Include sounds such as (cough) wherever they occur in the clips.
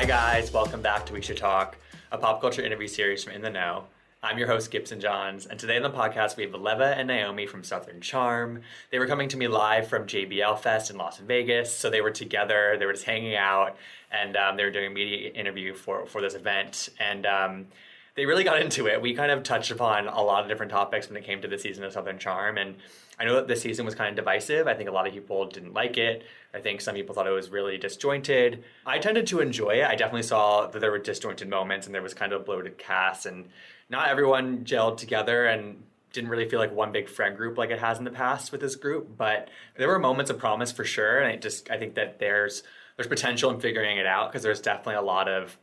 Hi, guys. Welcome back to We Should Talk, a pop culture interview series from In the Know. I'm your host, Gibson Johns, and today on the podcast we have Leva and Naomie from Southern Charm. They were coming to me live from JBL Fest in Las Vegas, so they were together, they were just hanging out, and um, they were doing a media interview for, for this event. And um, they really got into it. We kind of touched upon a lot of different topics when it came to the season of Southern Charm, and I know that this season was kind of divisive. I think a lot of people didn't like it. I think some people thought it was really disjointed. I tended to enjoy it. I definitely saw that there were disjointed moments and there was kind of a bloated cast, and not everyone gelled together and didn't really feel like one big friend group like it has in the past with this group. But there were moments of promise for sure, and I just I think that there's there's potential in figuring it out because there's definitely a lot of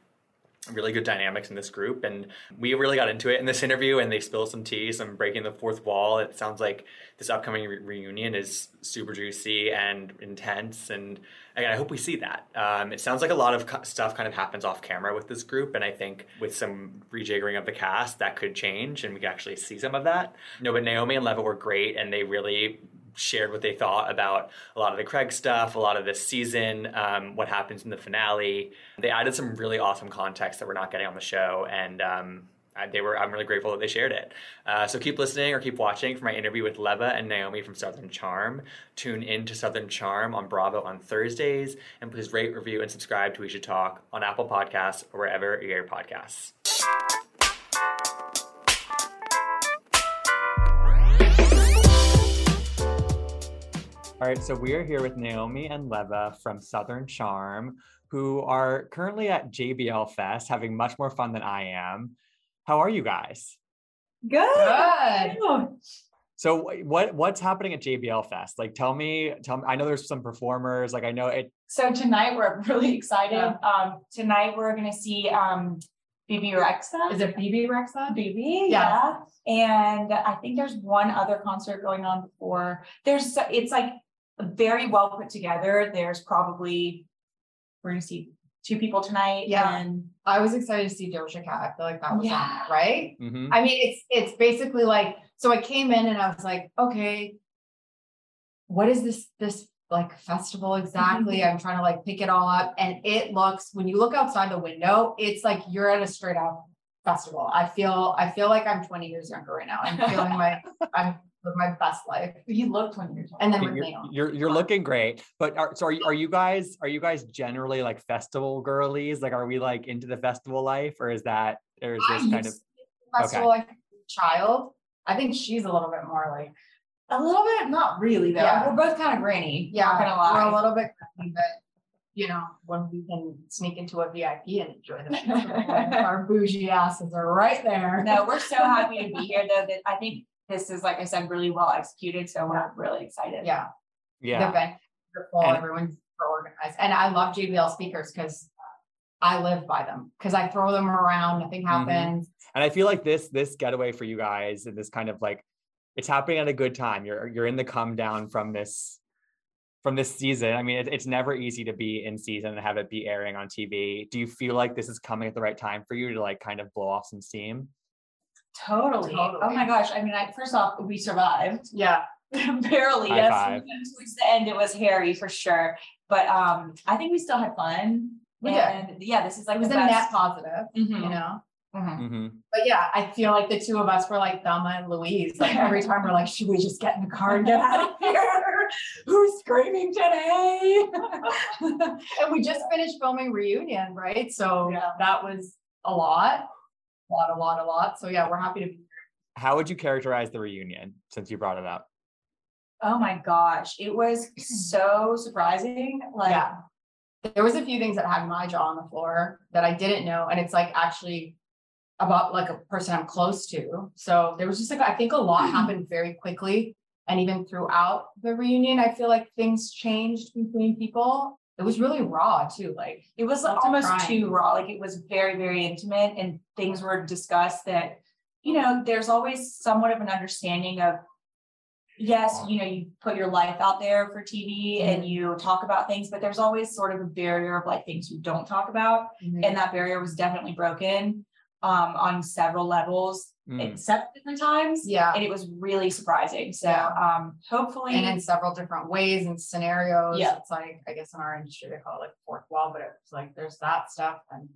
really good dynamics in this group and we really got into it in this (laughs) interview and they spilled some tea some breaking the fourth wall. It sounds like this upcoming re- reunion is super juicy and intense and again i hope we see that. Um, it sounds like a lot of co- stuff kind of happens off camera with this group and i think with some rejiggering of the cast that could change and we could actually see some of that. No but naomie and leva were great and they really shared what they thought about a lot of the Craig stuff, a lot of this season, um, what happens in the finale. They added some really awesome context that we're not getting on the show, and um, they were. I'm really grateful that they shared it. Uh, so keep listening or keep watching for my interview with Leva and Naomie from Southern Charm. Tune in to Southern Charm on Bravo on Thursdays, and please rate, review, and subscribe to We Should Talk on Apple Podcasts or wherever you get your podcasts. All right, so we are here with Naomie and Leva from Southern Charm, who are currently at JBL Fest, having much more fun than I am. How are you guys? Good. Good. So what what's happening at JBL Fest? Like tell me, tell me I know there's some performers, like I know it So tonight we're (laughs) really excited. Yeah. Um, tonight we're gonna see um Bebe Rexha. Is it Bebe Rexha? Bebe? Yeah. Yeah. And I think there's one other concert going on before. There's it's like very well put together. There's probably we're gonna see two people tonight. Yeah. And I was excited to see Doja Cat. I feel like that was on Yeah. there, right? mhm. I mean, it's it's basically like so I came in and I was like, okay, what is this this like festival exactly? I'm trying to like pick it all up. And it looks when you look outside the window, it's like you're at a straight out festival. I feel I feel like I'm 20 years younger right now. I'm feeling (laughs) my I'm living my best life. you look when you're And then with you're, you're you're looking great. But are, so are you, are you guys are you guys generally like festival girlies? Like are we like into the festival life or is that or is I this kind of used to be festival like child. I think she's a little bit more like a little bit, not really though. Yeah. We're both kind of granny. Yeah, Not gonna lie. we're a little bit, but you know, when we can sneak into a VIP and enjoy the show, (laughs) our bougie asses are right there. No, we're so happy to be here though that I think this is, like I said, really well executed. So we're really excited. Yeah, Yeah. the yeah. event, wonderful, And- everyone's organized, and I love JBL speakers because I live by them because I throw them around, nothing Mm-hmm. happens. And I feel like this this getaway for you guys and this kind of like it's happening at a good time. You're you're in the come down from this from this season. I mean, it, it's never easy to be in season and have it be airing on TV. Do you feel like this is coming at the right time for you to like kind of blow off some steam? Totally. Oh my gosh. I mean, I, first off, we survived (laughs) Yeah, barely. High Yes. five. Towards the end, it was hairy for sure. But um, I think we still had fun. We did. and yeah, this is like it was the a net best. positive, Mhm. you know. Mhm. Mm-hmm. But yeah, I feel like the two of us were like Thelma and Louise. Like (laughs) every time we're like, should we just get in the car and get out of (laughs) here? Who's screaming today? and we just finished filming reunion, right? So Yeah. that was a lot, a lot, a lot, a lot. So yeah, we're happy to be here. How would you characterize the reunion since you brought it up? Oh my gosh. It was so surprising. Like, yeah. There was a few things that had my jaw on the floor that I didn't know. And it's like actually about like a person I'm close to. So there was just like, I think a lot (clears throat) happened very quickly. And even throughout the reunion, I feel like things changed between people. It was really raw too. Like, it was almost crying. too raw. Like it was very, very intimate and things were discussed that, you know, there's always somewhat of an understanding of, yes, you know, you put your life out there for TV mm-hmm. and you talk about things, but there's always sort of a barrier of like things you don't talk about. Mm-hmm. And that barrier was definitely broken. Um, on several levels Mm. at seven different times. Yeah. And it was really surprising. So Yeah. um, hopefully, And in several different ways and scenarios. Yeah. It's like, I guess in our industry, they call it like fourth wall, but it's like, there's that stuff. And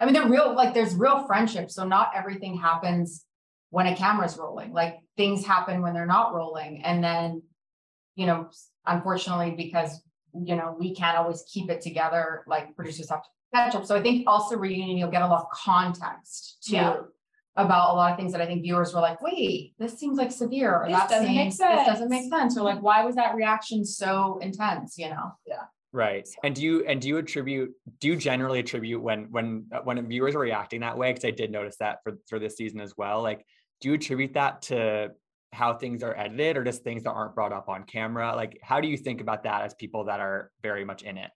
I mean, they're real, like, there's real friendship. So not everything happens when a camera's rolling. Like, things happen when they're not rolling. And then, you know, unfortunately, because, you know, we can't always keep it together, like producers have to catch up. So I think also reunion, you'll get a lot of context too. Yeah. About a lot of things that I think viewers were like, wait, this seems like severe, or This that doesn't make sense. this doesn't make sense, or like, why was that reaction so intense, you know? Yeah. Right. And do you and do you attribute do you generally attribute when when when viewers are reacting that way because I did notice that for for this season as well like do you attribute that to how things are edited or just things that aren't brought up on camera like how do you think about that as people that are very much in it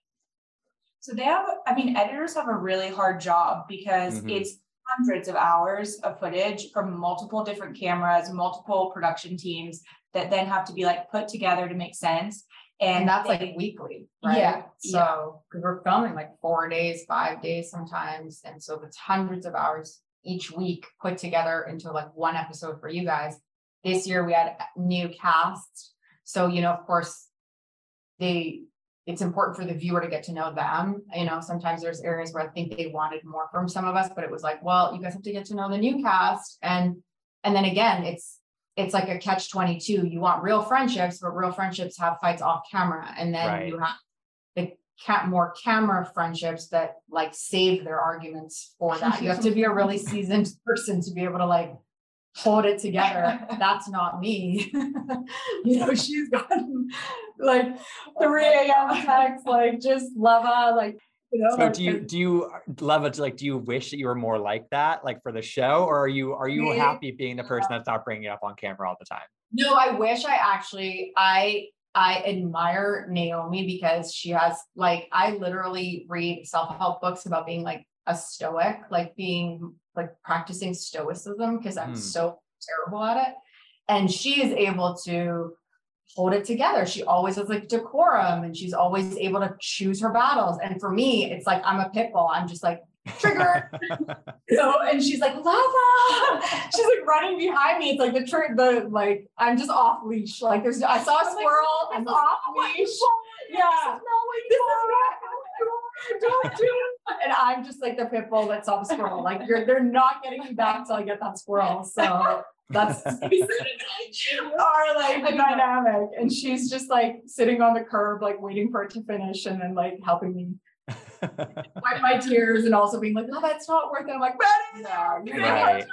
so they have, I mean, editors have a really hard job because Mhm. it's hundreds of hours of footage from multiple different cameras, multiple production teams that then have to be like put together to make sense. And, And that's they- like weekly, right? Yeah, So, because we're filming like four days, five days sometimes, and so it's hundreds of hours each week put together into like one episode for you guys. This year we had new cast, so you know, of course, they, it's important for the viewer to get to know them. You know, sometimes there's areas where I think they wanted more from some of us, but it was like, well, you guys have to get to know the new cast, and and then again, it's it's like a catch 22 you want real friendships but real friendships have fights off camera and then Right. you have the cat more camera friendships that like save their arguments for that you have to be a really seasoned person to be able to like hold it together. (laughs) That's not me. (laughs) You know she's gotten like 3 a.m texts like just Leva like you know so like, do you do you love it like do you wish that you were more like that like for the show? Or are you are you Me? happy being the person uh-huh. that's not bringing it up on camera all the time? No, I wish I actually I I admire Naomie because she has like I literally read self-help books about being like a stoic, like being like practicing stoicism because I'm Hmm. so terrible at it. And she is able to hold it together. She always has like decorum and she's always able to choose her battles. And for me, it's like I'm a pit bull. I'm just like trigger, (laughs) you know, and she's like, Leva. She's like running behind me. It's like the trick, the like, I'm just off leash. Like there's I saw a squirrel, I'm off leash. Yeah. This is not (laughs) don't do it. And I'm just like the pit bull that saw the squirrel. Like you're they're not getting me back till I get that squirrel. So that's (laughs) (laughs) our like dynamic. And she's just like sitting on the curb, like waiting for it to finish and then like helping me wipe my tears and also being like, no, that's not worth it. I'm like? No, you're Right.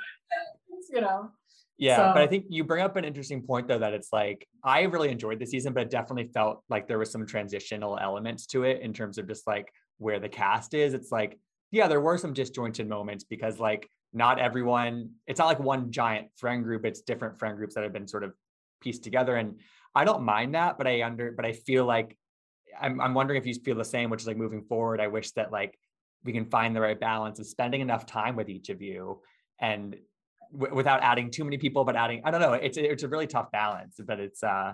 you know. Yeah, but I think you bring up an interesting point though that it's like I really enjoyed the season, but it definitely felt like there was some transitional elements to it in terms of just like where the cast is. It's like, yeah, there were some disjointed moments because like not everyone, it's not like one giant friend group, it's different friend groups that have been sort of pieced together. And I don't mind that, but I under but I feel like I'm I'm wondering if you feel the same, which is like moving forward, I wish that like we can find the right balance of spending enough time with each of you and w- without adding too many people, but adding, I don't know, it's, it's a really tough balance, but it's, uh,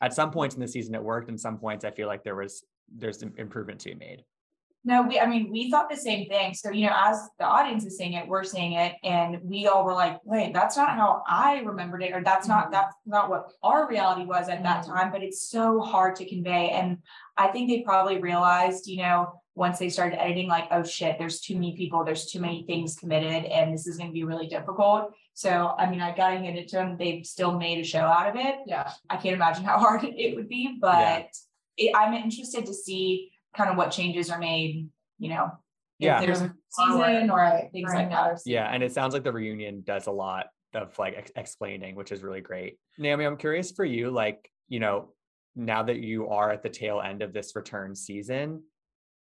at some points in the season it worked and some points I feel like there was, there's some improvement to be made. No, we, I mean, we thought the same thing. So, you know, as the audience is seeing it, we're seeing it, and we all were like, wait, that's not how I remembered it, or that's not, Mhm. that's not what our reality was at that Mhm. time, but it's so hard to convey. And I think they probably realized, you know, once they started editing, like, oh shit, there's too many people, there's too many things committed, and this is gonna be really difficult. So, I mean, I gotta hand it to them. They've still made a show out of it. Yeah. I can't imagine how hard (laughs) it would be, but it, I'm interested to see kind of what changes are made, you know. Yeah. If there's a season or things for like that. season. Yeah. And it sounds like the reunion does a lot of like ex- explaining, which is really great. Naomie, I'm curious for you, like, you know, now that you are at the tail end of this return season,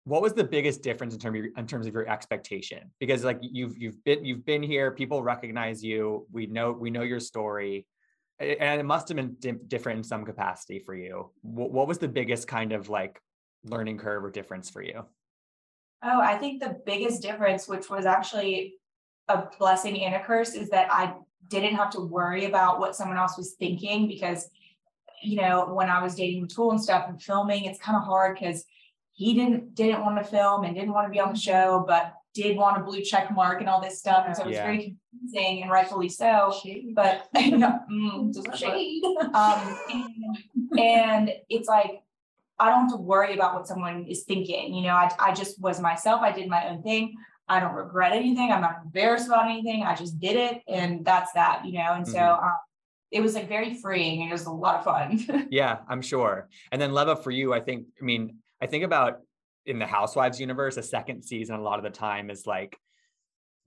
what was the biggest difference in terms of your, in terms of your expectation? Because like you've you've been you've been here, people recognize you. We know we know your story, a- and it must have been di- different in some capacity for you. What, what was the biggest kind of like learning curve or difference for you? Oh, I think the biggest difference, which was actually a blessing and a curse, is that I didn't have to worry about what someone else was thinking because, you know, when I was dating Tool and stuff and filming, it's kind of hard because he didn't didn't want to film and didn't want to be on the show, but did want a blue check mark and all this stuff. And so it was Yeah. very confusing and rightfully so. Shade. But (laughs) mm, just Shade. um, and, and it's like I don't have to worry about what someone is thinking. You know, I I just was myself. I did my own thing. I don't regret anything. I'm not embarrassed about anything. I just did it, and that's that. You know, and so Mhm. um, it was like very freeing. and It was a lot of fun. (laughs) Yeah, I'm sure. And then Leva, for you, I think, I mean, I think about in the Housewives universe, a second season a lot of the time is like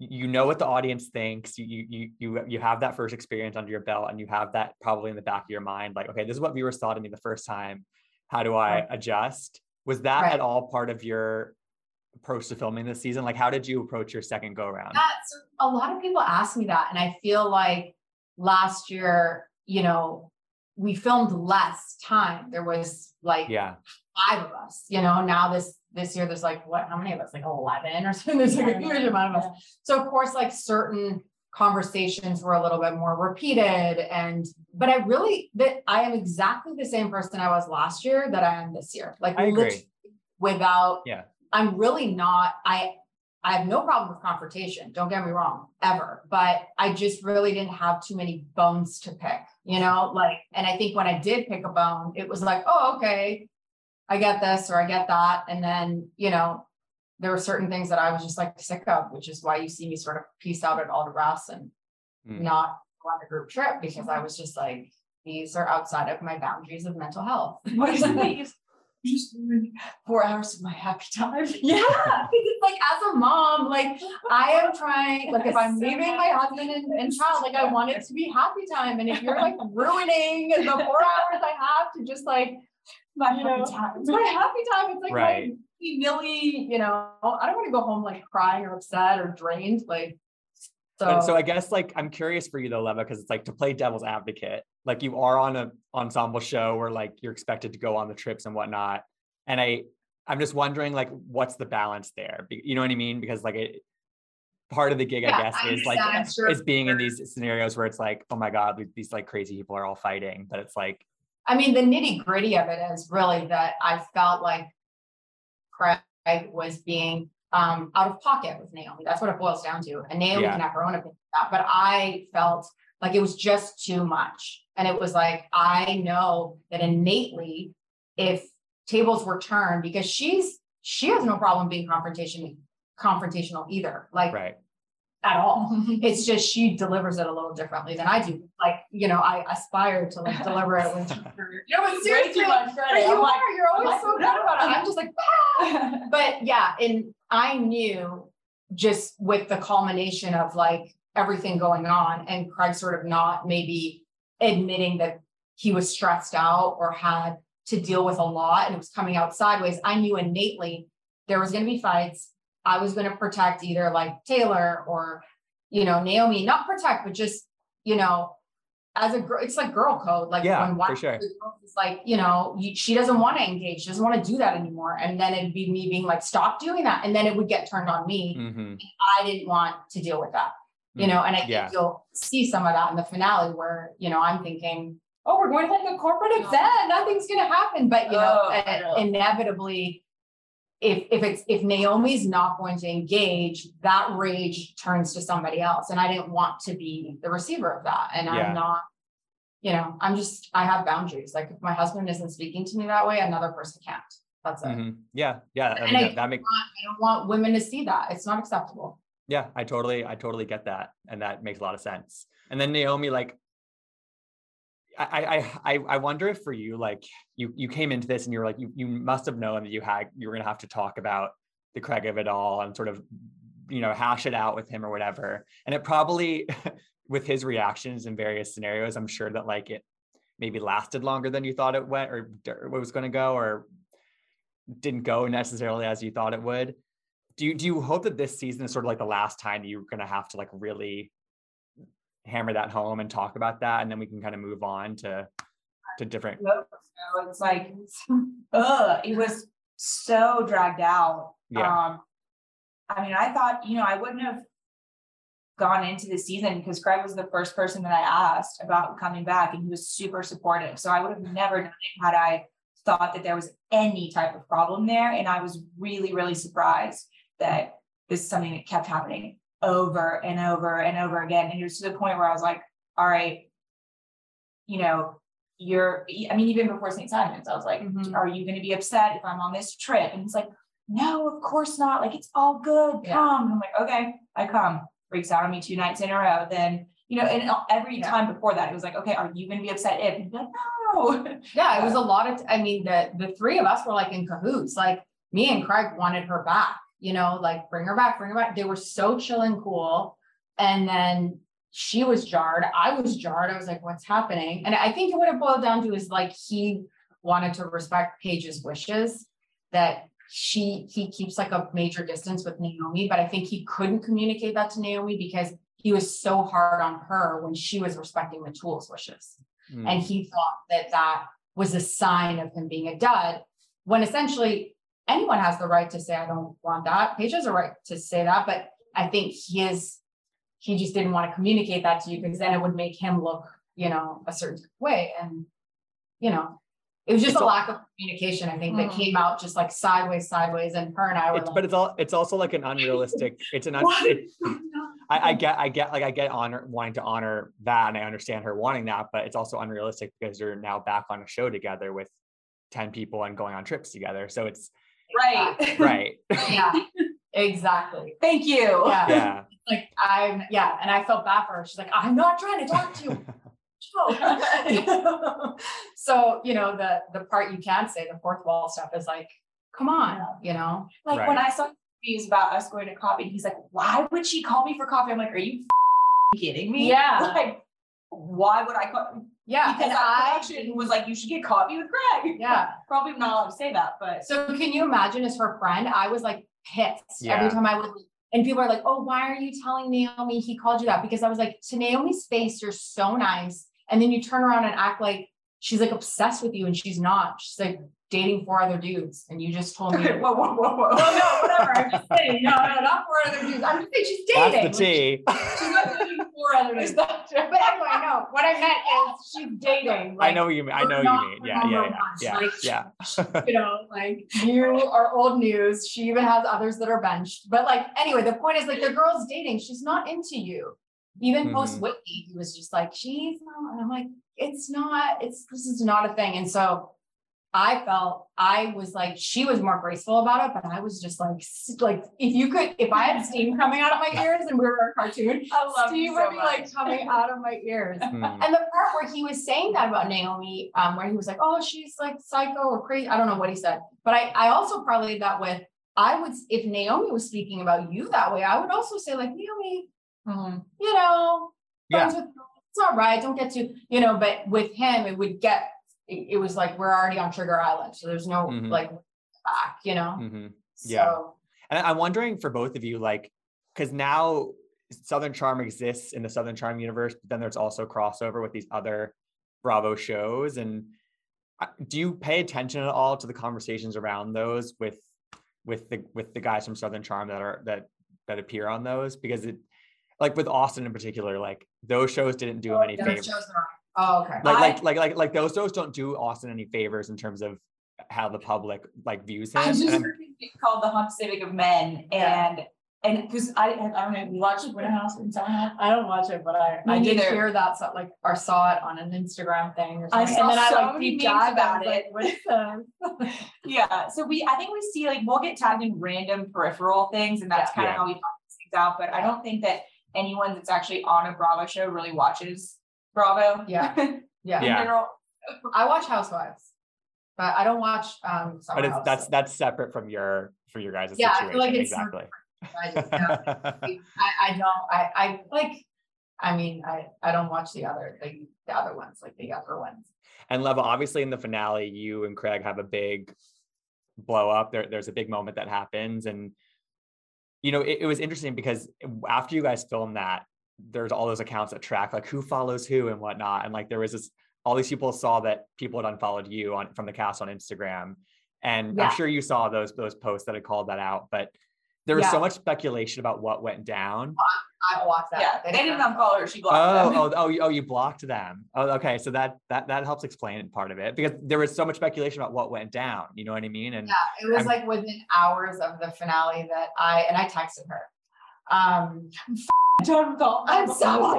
you know what the audience thinks. You you you you you have that first experience under your belt, and you have that probably in the back of your mind, like, okay, this is what viewers thought of me the first time. How do I adjust? Was that Right. at all part of your approach to filming this season? Like, how did you approach your second go around? That's a lot of people ask me that, and I feel like last year, you know, we filmed less time. There was like Yeah, five of us, you know. Now this this year, there's like what? How many of us? Like eleven or (laughs) something. There's like a huge amount of us. So of course, like certain conversations were a little bit more repeated, and but I really that I am exactly the same person I was last year that I am this year. Like I agree. without Yeah. I'm really not. I I have no problem with confrontation. Don't get me wrong, ever. But I just really didn't have too many bones to pick, you know. Like, and I think when I did pick a bone, it was like, oh, okay, I get this or I get that, and then you know, there were certain things that I was just like sick of, which is why you see me sort of piece out at all the rest and Mm. not go on a group trip because I was just like, these are outside of my boundaries of mental health. (laughs) what is? You (laughs) just four hours of my happy time. (laughs) Yeah, it's like as a mom, like I am trying, like if I'm leaving my husband and, and child, like I want it to be happy time. And if you're like ruining the four hours I have to just like, My you know, happy time. it's my happy time. It's like Right. my milly, you know, I don't want to go home like crying or upset or drained. Like, so, But so I guess like I'm curious for you though, Leva, because it's like to play devil's advocate. Like you are on a ensemble show where like you're expected to go on the trips and whatnot. And I I'm just wondering like what's the balance there? You know what I mean? Because like it part of the gig, Yeah, I guess, I is like understand. Sure is being in these scenarios where it's like, oh my God, these- these like crazy people are all fighting. But it's like, I mean, the nitty gritty of it is really that I felt like Craig was being um, out of pocket with Naomie. That's what it boils down to. And Naomie Yeah. can have her own opinion that, but I felt like it was just too much. And it was like, I know that innately, if tables were turned, because she's she has no problem being confrontation confrontational either. Like right. At all. It's just she delivers it a little differently than I do. Like, you know, I aspire to like deliver it when (laughs) you know, but seriously, much credit. you I'm are, like, you're always like, so good about it. I'm just like, "Ah." (laughs) but yeah, and I knew just with the culmination of like everything going on and Craig sort of not maybe admitting that he was stressed out or had to deal with a lot and it was coming out sideways. I knew innately there was going to be fights. I was going to protect either like Taylor or, you know, Naomie, not protect, but just, you know, as a girl, it's like girl code. Like Yeah, when for sure. of the girls is like, you know, you, she doesn't want to engage, she doesn't want to do that anymore. And then it'd be me being like, stop doing that. And then it would get turned on me. hmm I didn't want to deal with that, you know, and I think Yeah. you'll see some of that in the finale where, you know, I'm thinking, oh, we're going to like a corporate event, nothing's going to happen. But, you know, Oh, I know. inevitably, if, if it's, if Naomie's not going to engage, that rage turns to somebody else. And I didn't want to be the receiver of that. And Yeah. I'm not, you know, I'm just, I have boundaries. Like if my husband isn't speaking to me that way, another person can't. That's it. hmm Yeah. Yeah. I And mean, I that, that makes I don't want women to see that. It's not acceptable. Yeah, I totally, I totally get that, and that makes a lot of sense. And then Naomie, like, I, I, I, wonder if for you, like, you, you came into this and you're like, you, you must have known that you had, you were gonna have to talk about the Craig of it all and sort of, you know, hash it out with him or whatever. And it probably, (laughs) with his reactions in various scenarios, I'm sure that like it maybe lasted longer than you thought it went or was going to go or didn't go necessarily as you thought it would do you do you hope that this season is sort of like the last time you're going to have to like really hammer that home and talk about that and then we can kind of move on to to different So it's like, (laughs) ugh, it was so dragged out. Yeah. Um, I mean, I thought, you know, I wouldn't have gone into the season because Craig was the first person that I asked about coming back and he was super supportive. So I would have never done it had I thought that there was any type of problem there. And I was really, really surprised that this is something that kept happening over and over and over again. And it was to the point where I was like, all right, you know, you're, I mean, even before St. Simons, I was like, Mhm. are you going to be upset if I'm on this trip? And he's like, no, of course not. Like, it's all good. Yeah. Come. And I'm like, okay, I come. Freaks out on me two nights in a row. Then, you know, and every Yeah. time before that, it was like, okay, are you going to be upset if? And like, no. (laughs) Yeah, it was a lot of, I mean, the, the three of us were like in cahoots, like me and Craig wanted her back, you know, like bring her back, bring her back. They were so chill and cool. And then she was jarred. I was jarred. I was like, what's happening? And I think what it boiled down to is like he wanted to respect Paige's wishes that she he keeps like a major distance with Naomie, but I think he couldn't communicate that to Naomie because he was so hard on her when she was respecting the tool's wishes. Mm. And he thought that that was a sign of him being a dud, when essentially anyone has the right to say, I don't want that. Paige has a right to say that, but I think he is, he just didn't want to communicate that to you because then it would make him look, you know, a certain way. And, you know, it was just It's a lack of communication, I think, that Mhm. came out just like sideways, sideways. And her and I were it's, like, but it's all it's also like an unrealistic (laughs) it's an un, it- (laughs) I, I get I get like I get honor wanting to honor that and I understand her wanting that, but it's also unrealistic because you're now back on a show together with 10 people and going on trips together. So it's Right. (laughs) right. yeah, exactly. Thank you. Yeah. yeah. Like I'm, yeah. And I felt bad for her. She's like, I'm not trying to talk to you. (laughs) So you know the the part you can say the fourth wall stuff is like come on you know Like Right. when I saw news about us going to coffee, and he's like, "Why would she call me for coffee?" I'm like, "Are you kidding me?" Yeah. (laughs) Like, why would I call? Yeah Because that I production was like, "You should get coffee with Craig." (laughs) yeah Probably not allowed to say that, but so can you imagine as her friend I was like pissed Yeah. every time I would and people are like oh why are you telling Naomie he called you that because I was like to Naomie's face you're so nice and then you turn around and act like she's like obsessed with you and she's not she's like dating four other dudes and you just told me whoa, whoa, whoa, whoa. (laughs) no, no, whatever. I'm just saying. No, no, not four other dudes. I'm just saying she's dating. That's the tea. Like, she's not dating four other. (laughs) But anyway, no. What I meant is she's dating. I know what you mean. I know what you mean. Yeah, yeah, yeah. one. Yeah. Like, Yeah. (laughs) You know, like (laughs) you are old news. She even has others that are benched. But like, anyway, the point is like the girl's dating. She's not into you. Even post Mhm. Whitney, he was just like, she's not. And I'm like, it's not. It's this is not a thing. And so I felt I was like she was more graceful about it, but I was just like like if you could if I had (laughs) steam coming out of my ears and we were a cartoon, steam you would be much. like coming out of my ears. (laughs) Hmm. And the part where he was saying that about Naomie, um, where he was like, "Oh, she's like psycho or crazy," I don't know what he said, but I I also probably that with I would if Naomie was speaking about you that way, I would also say like Naomie, Mhm. you know, Yeah. with it's all right, don't get too, you know, but with him, it would get it, it was like we're already on Trigger Island, so there's no Mhm. like back, you know. hmm Yeah. So And I'm wondering for both of you, like, because now Southern Charm exists in the Southern Charm universe, but then there's also crossover with these other Bravo shows. And do you pay attention at all to the conversations around those with with the with the guys from Southern Charm that are that that appear on those? Because it like with Austin in particular, like those shows didn't do him any favors. Shows are- Oh, okay. Like, I- like like like like those shows don't do Austin any favors in terms of how the public like views him. I just And I'm- heard it called the Hump Civic of Men, Yeah. and and because I I don't know, you watched Winter House and Summer I don't watch it, but I, Me I did neither. hear that, so, like, or saw it on an Instagram thing or I something. saw and then so I like many deep memes dive about about it. it. What is this? (laughs) Yeah, so we I think we see like we'll get tagged in random peripheral things, and that's Yeah. kind of Yeah. how we find these things out. But I don't think that anyone that's actually on a Bravo show really watches Bravo. Yeah. (laughs) Yeah. Yeah. general. I watch Housewives, but I don't watch um Summer but it's House. that's that's separate from your for your guys' Yeah, I situation. feel like it's exactly. I just, yeah, I, I don't I I like I mean I I don't watch the other the, the other ones like the younger ones. and Leva, obviously in the finale, you and Craig have a big blow up. There, there's a big moment that happens. And you know, it, it was interesting because after you guys filmed that, there's all those accounts that track like who follows who and whatnot. And like there was this all these people saw that people had unfollowed you on from the cast on Instagram. And Yeah. I'm sure you saw those those posts that had called that out, but there was so much speculation about what went down. I watched that. Yeah, they didn't unfollow her. She blocked them. Oh, oh, oh, you, oh, you blocked them. Oh, okay. So that that that helps explain part of it because there was so much speculation about what went down. You know what I mean? And Yeah, it was I'm- like within hours of the finale that I and I texted her. Um, Don't call. I'm so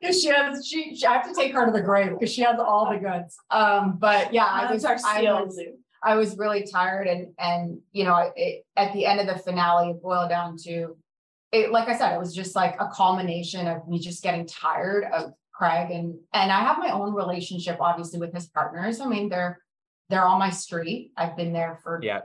because she has she, she I have to take her to the grave because she has all the goods. Um, but yeah, I was our I seal, was, I was really tired and and you know it, at the end of the finale it boiled down to it like I said it was just like a culmination of me just getting tired of Craig and and I have my own relationship obviously with his partners. I mean they're they're on my street. I've been there for yeah,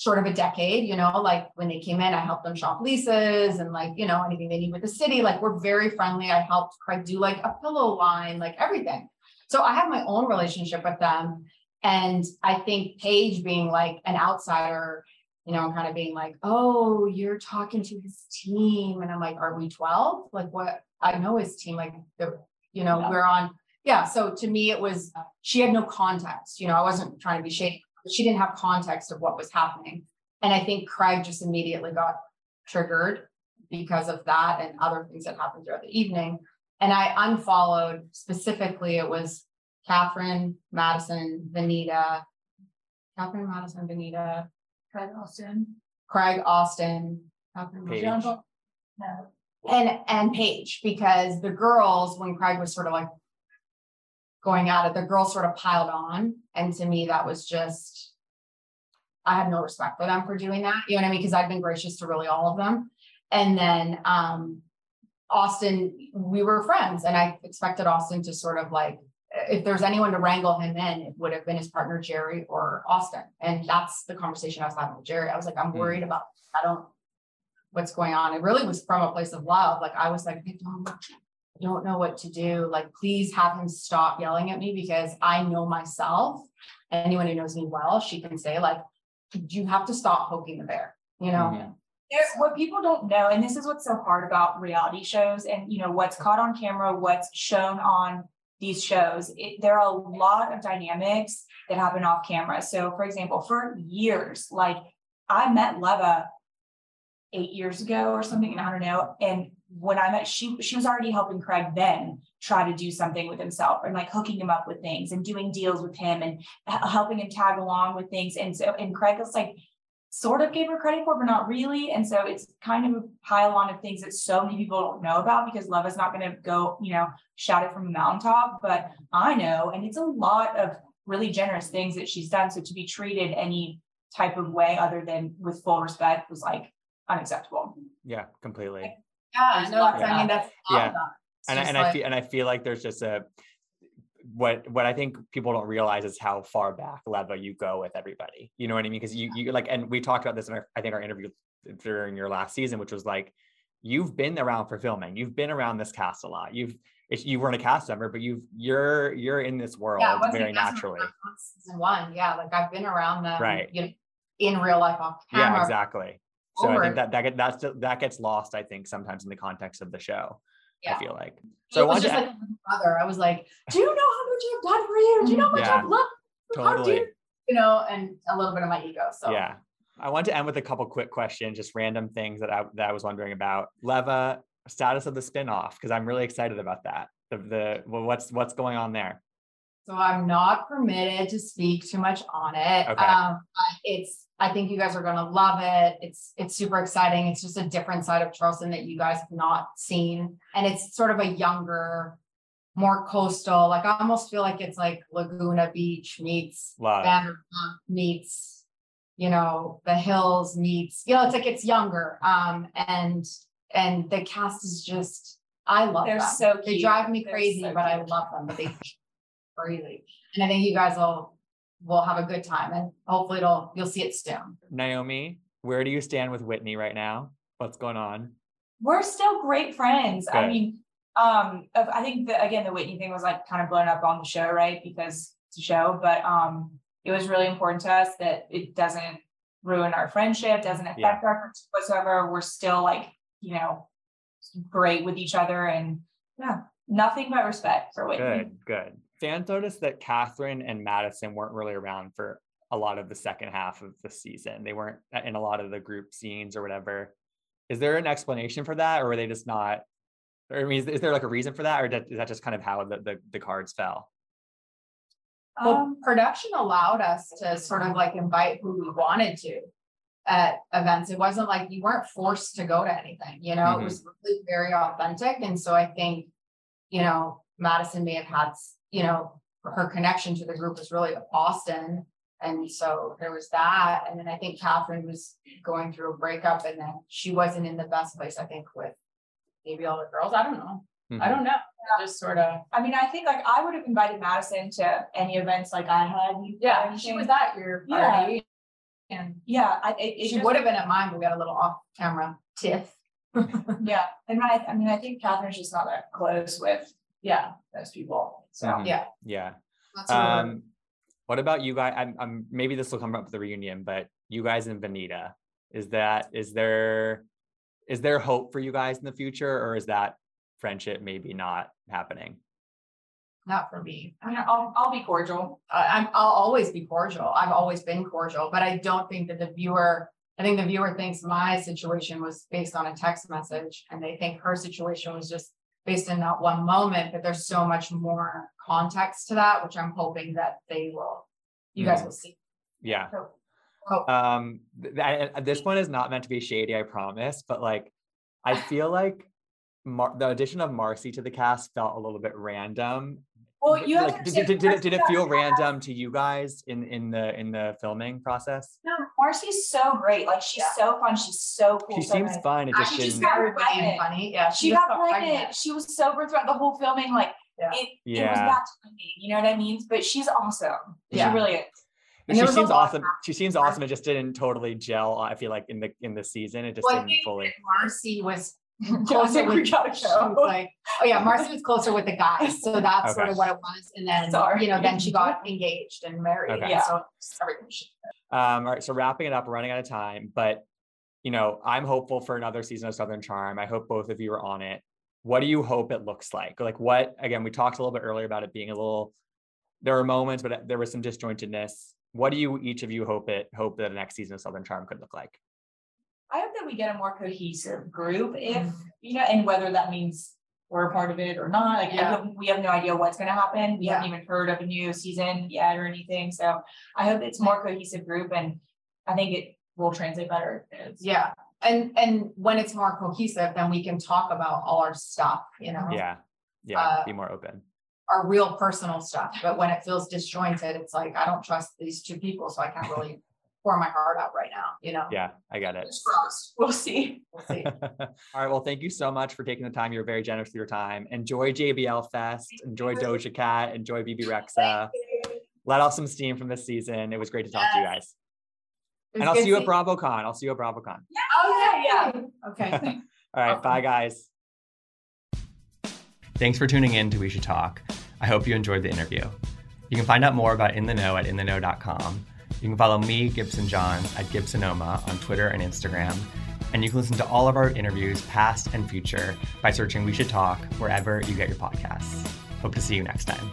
sort of a decade, you know, like when they came in, I helped them shop leases and like, you know, anything they need with the city. Like we're very friendly. I helped Craig do like a pillow line, like everything. So I have my own relationship with them. And I think Paige being like an outsider, you know, kind of being like, oh, you're talking to his team. And I'm like, are we 12? Like what I know his team, like the, you know, Yeah. we're on. Yeah. So to me, it was, she had no context, you know, I wasn't trying to be shady she didn't have context of what was happening. And I think Craig just immediately got triggered because of that and other things that happened throughout the evening. And I unfollowed specifically, it was Catherine, Madison, Venita, Catherine, Madison, Venita, Craig Austin. Craig, Austin, Catherine, Paige. Madison, No. and and Paige because the girls when Craig was sort of like going at it, the girls sort of piled on, and to me that was just I had no respect for them for doing that. You know what I mean? Because I've been gracious to really all of them, and then um Austin, we were friends, and I expected Austin to sort of like if there's anyone to wrangle him in, it would have been his partner Jerry or Austin, and that's the conversation I was having with Jerry. I was like, I'm Mm. worried about I don't what's going on. It really was from a place of love. Like I was like, don't, don't know what to do. Like, please have him stop yelling at me because I know myself. Anyone who knows me well, she can say, like, you have to stop poking the bear, you know? Mhm. There, what people don't know, and this is what's so hard about reality shows and, you know, what's caught on camera, what's shown on these shows, it, there are a lot of dynamics that happen off camera. So for example, for years, like I met Leva eight years ago or something, and I don't know. And when I met, she she was already helping Craig then try to do something with himself and like hooking him up with things and doing deals with him and helping him tag along with things. And so, and Craig was like, sort of gave her credit for, but not really. And so it's kind of a pile on of things that so many people don't know about because love is not going to go, you know, shout it from a mountaintop. But I know, and it's a lot of really generous things that she's done. So to be treated any type of way other than with full respect was like unacceptable. yeah, completely. Yeah, no, a lot that's, I mean, that's. all Yeah. It's and I, just and I feel and I feel like there's just a what what I think people don't realize is how far back level you go with everybody. You know what I mean? Because you you like and we talked about this in our I think our interview during your last season, which was like you've been around for filming. You've been around this cast a lot. You've if you weren't a cast member, but you've you're you're in this world Yeah, very naturally. Season one, yeah, like I've been around them. Right. You know, in real life off camera. Yeah, exactly. So I think that that get, that's that gets lost. I think sometimes in the context of the show. Yeah. I feel like. So it was just to, like brother. I was like, do you know how much I've done for you? Do you know how much Yeah. I've loved? you? How do totally. you, you know, and a little bit of my ego. So Yeah. I want to end with a couple quick questions, just random things that I that I was wondering about. Leva, status of the spinoff, because I'm really excited about that. The the well, what's what's going on there? So I'm not permitted to speak too much on it. Okay. Um, I- it's, I think you guys are gonna love it. It's, it's super exciting. It's just a different side of Charleston that you guys have not seen. And it's sort of a younger, more coastal, like I almost feel like it's like Laguna Beach meets Love. Vanderpump meets, you know, the hills meets, you know, it's like it's younger. Um, and, and the cast is just, I love They're them. so They drive me They're crazy, so but I love them, but they crazy. And I think you guys will, will have a good time and hopefully it'll, you'll see it soon. Naomie, where do you stand with Whitney right now? What's going on? We're still great friends. I mean, um, I think that again, the Whitney thing was like kind of blown up on the show, right? Because it's a show, but um, it was really important to us that it doesn't ruin our friendship, doesn't affect Yeah. our friendship whatsoever. We're still like, you know, great with each other and yeah, nothing but respect for Whitney. Good, good. Fans noticed that Catherine and Madison weren't really around for a lot of the second half of the season. They weren't in a lot of the group scenes or whatever. Is there an explanation for that, or were they just not? Or I mean, is, is there like a reason for that, or is that just kind of how the, the, the cards fell? Well, Um, production allowed us to sort of like invite who we wanted to at events. It wasn't like you weren't forced to go to anything, you know, Mhm. it was really very authentic. And so I think, you know, Madison may have had, you know, her connection to the group was really Austin. And so there was that. And then I think Catherine was going through a breakup and then she wasn't in the best place, I think, with maybe all the girls. I don't know. I Mhm. don't know. Just sort of. I mean, I think like I would have invited Madison to any events like I had. or Yeah, she was at your Yeah. party. And Yeah, I, it, it she just- would have been at mine, but we got a little off camera tiff. (laughs) Yeah, and I, I mean, I think Catherine's just not that close with Yeah. those people. So Mhm. Yeah. Yeah. What Um, what about you guys? I'm, I'm maybe this will come up with the reunion, but you guys and Venita, is that is there is there hope for you guys in the future, or is that friendship maybe not happening? not for me. I mean, I'll, I'll be cordial. I, I'm, I'll always be cordial. I've always been cordial, but I don't think that the viewer, I think the viewer thinks my situation was based on a text message and they think her situation was just based in that one moment, but there's so much more context to that, which I'm hoping that they will, you guys Mhm. will see. Yeah. Oh. Um, th- th- I- this one is not meant to be shady, I promise, but like, I feel like Mar- the addition of Marcy to the cast felt a little bit random. Well, you have like, to did, did, did, it, did it feel random to you guys in in the in the filming process? No, Marcy's so great. Like she's Yeah. so fun. She's so cool. She so seems nice. fun. It I just just didn't. got- Everybody pregnant. funny, yeah. She just got pregnant. She was sober throughout the whole filming. Like Yeah. it, it was Yeah. bad timing. You know what I mean? But she's awesome. Yeah. She really is. And she there was a seems lot awesome. She seems awesome. It just didn't totally gel. I feel like in the in the season, it just Well, didn't fully. Marcy was I closer think we with, gotta she go. like, oh yeah, Marcy was closer with the guys, so that's sort of what it was. And then, Sorry. you know, then she got (laughs) engaged and married. Okay. Yeah. So everything Um, all right, so wrapping it up, we're running out of time, but you know, I'm hopeful for another season of Southern Charm. I hope both of you are on it. What do you hope it looks like? Like what again, we talked a little bit earlier about it being a little there were moments, but there was some disjointedness. What do you each of you hope it hope that the next season of Southern Charm could look like? I hope that we get a more cohesive group if, Mhm. you know, and whether that means we're a part of it or not, like, we Yeah. have, we have no idea what's gonna happen. We haven't even heard of a new season yet or anything, so I hope it's more cohesive group and I think it will translate better. Yeah, and, and when it's more cohesive, then we can talk about all our stuff, you know? Yeah. Yeah, Uh, be more open. Our real personal stuff, but when it feels disjointed, it's like, I don't trust these two people, so I can't really pour my heart out right now, you know? Yeah, I get it. We'll see. We'll see. (laughs) All right. Well, thank you so much for taking the time. You're very generous with your time. Enjoy JBL Fest. Enjoy Doja Cat. Enjoy Bebe Rexha. Let off some steam from this season. It was great to talk to you guys. And I'll see you at seeing- BravoCon. I'll see you at BravoCon. Oh, yeah, yeah, okay. (laughs) All right. Awesome. Bye, guys. Thanks for tuning in to We Should Talk. I hope you enjoyed the interview. You can find out more about In the Know at intheknow.com. You can follow me, Gibson Johns, at Gibsonoma on Twitter and Instagram. And you can listen to all of our interviews, past and future, by searching We Should Talk wherever you get your podcasts. Hope to see you next time.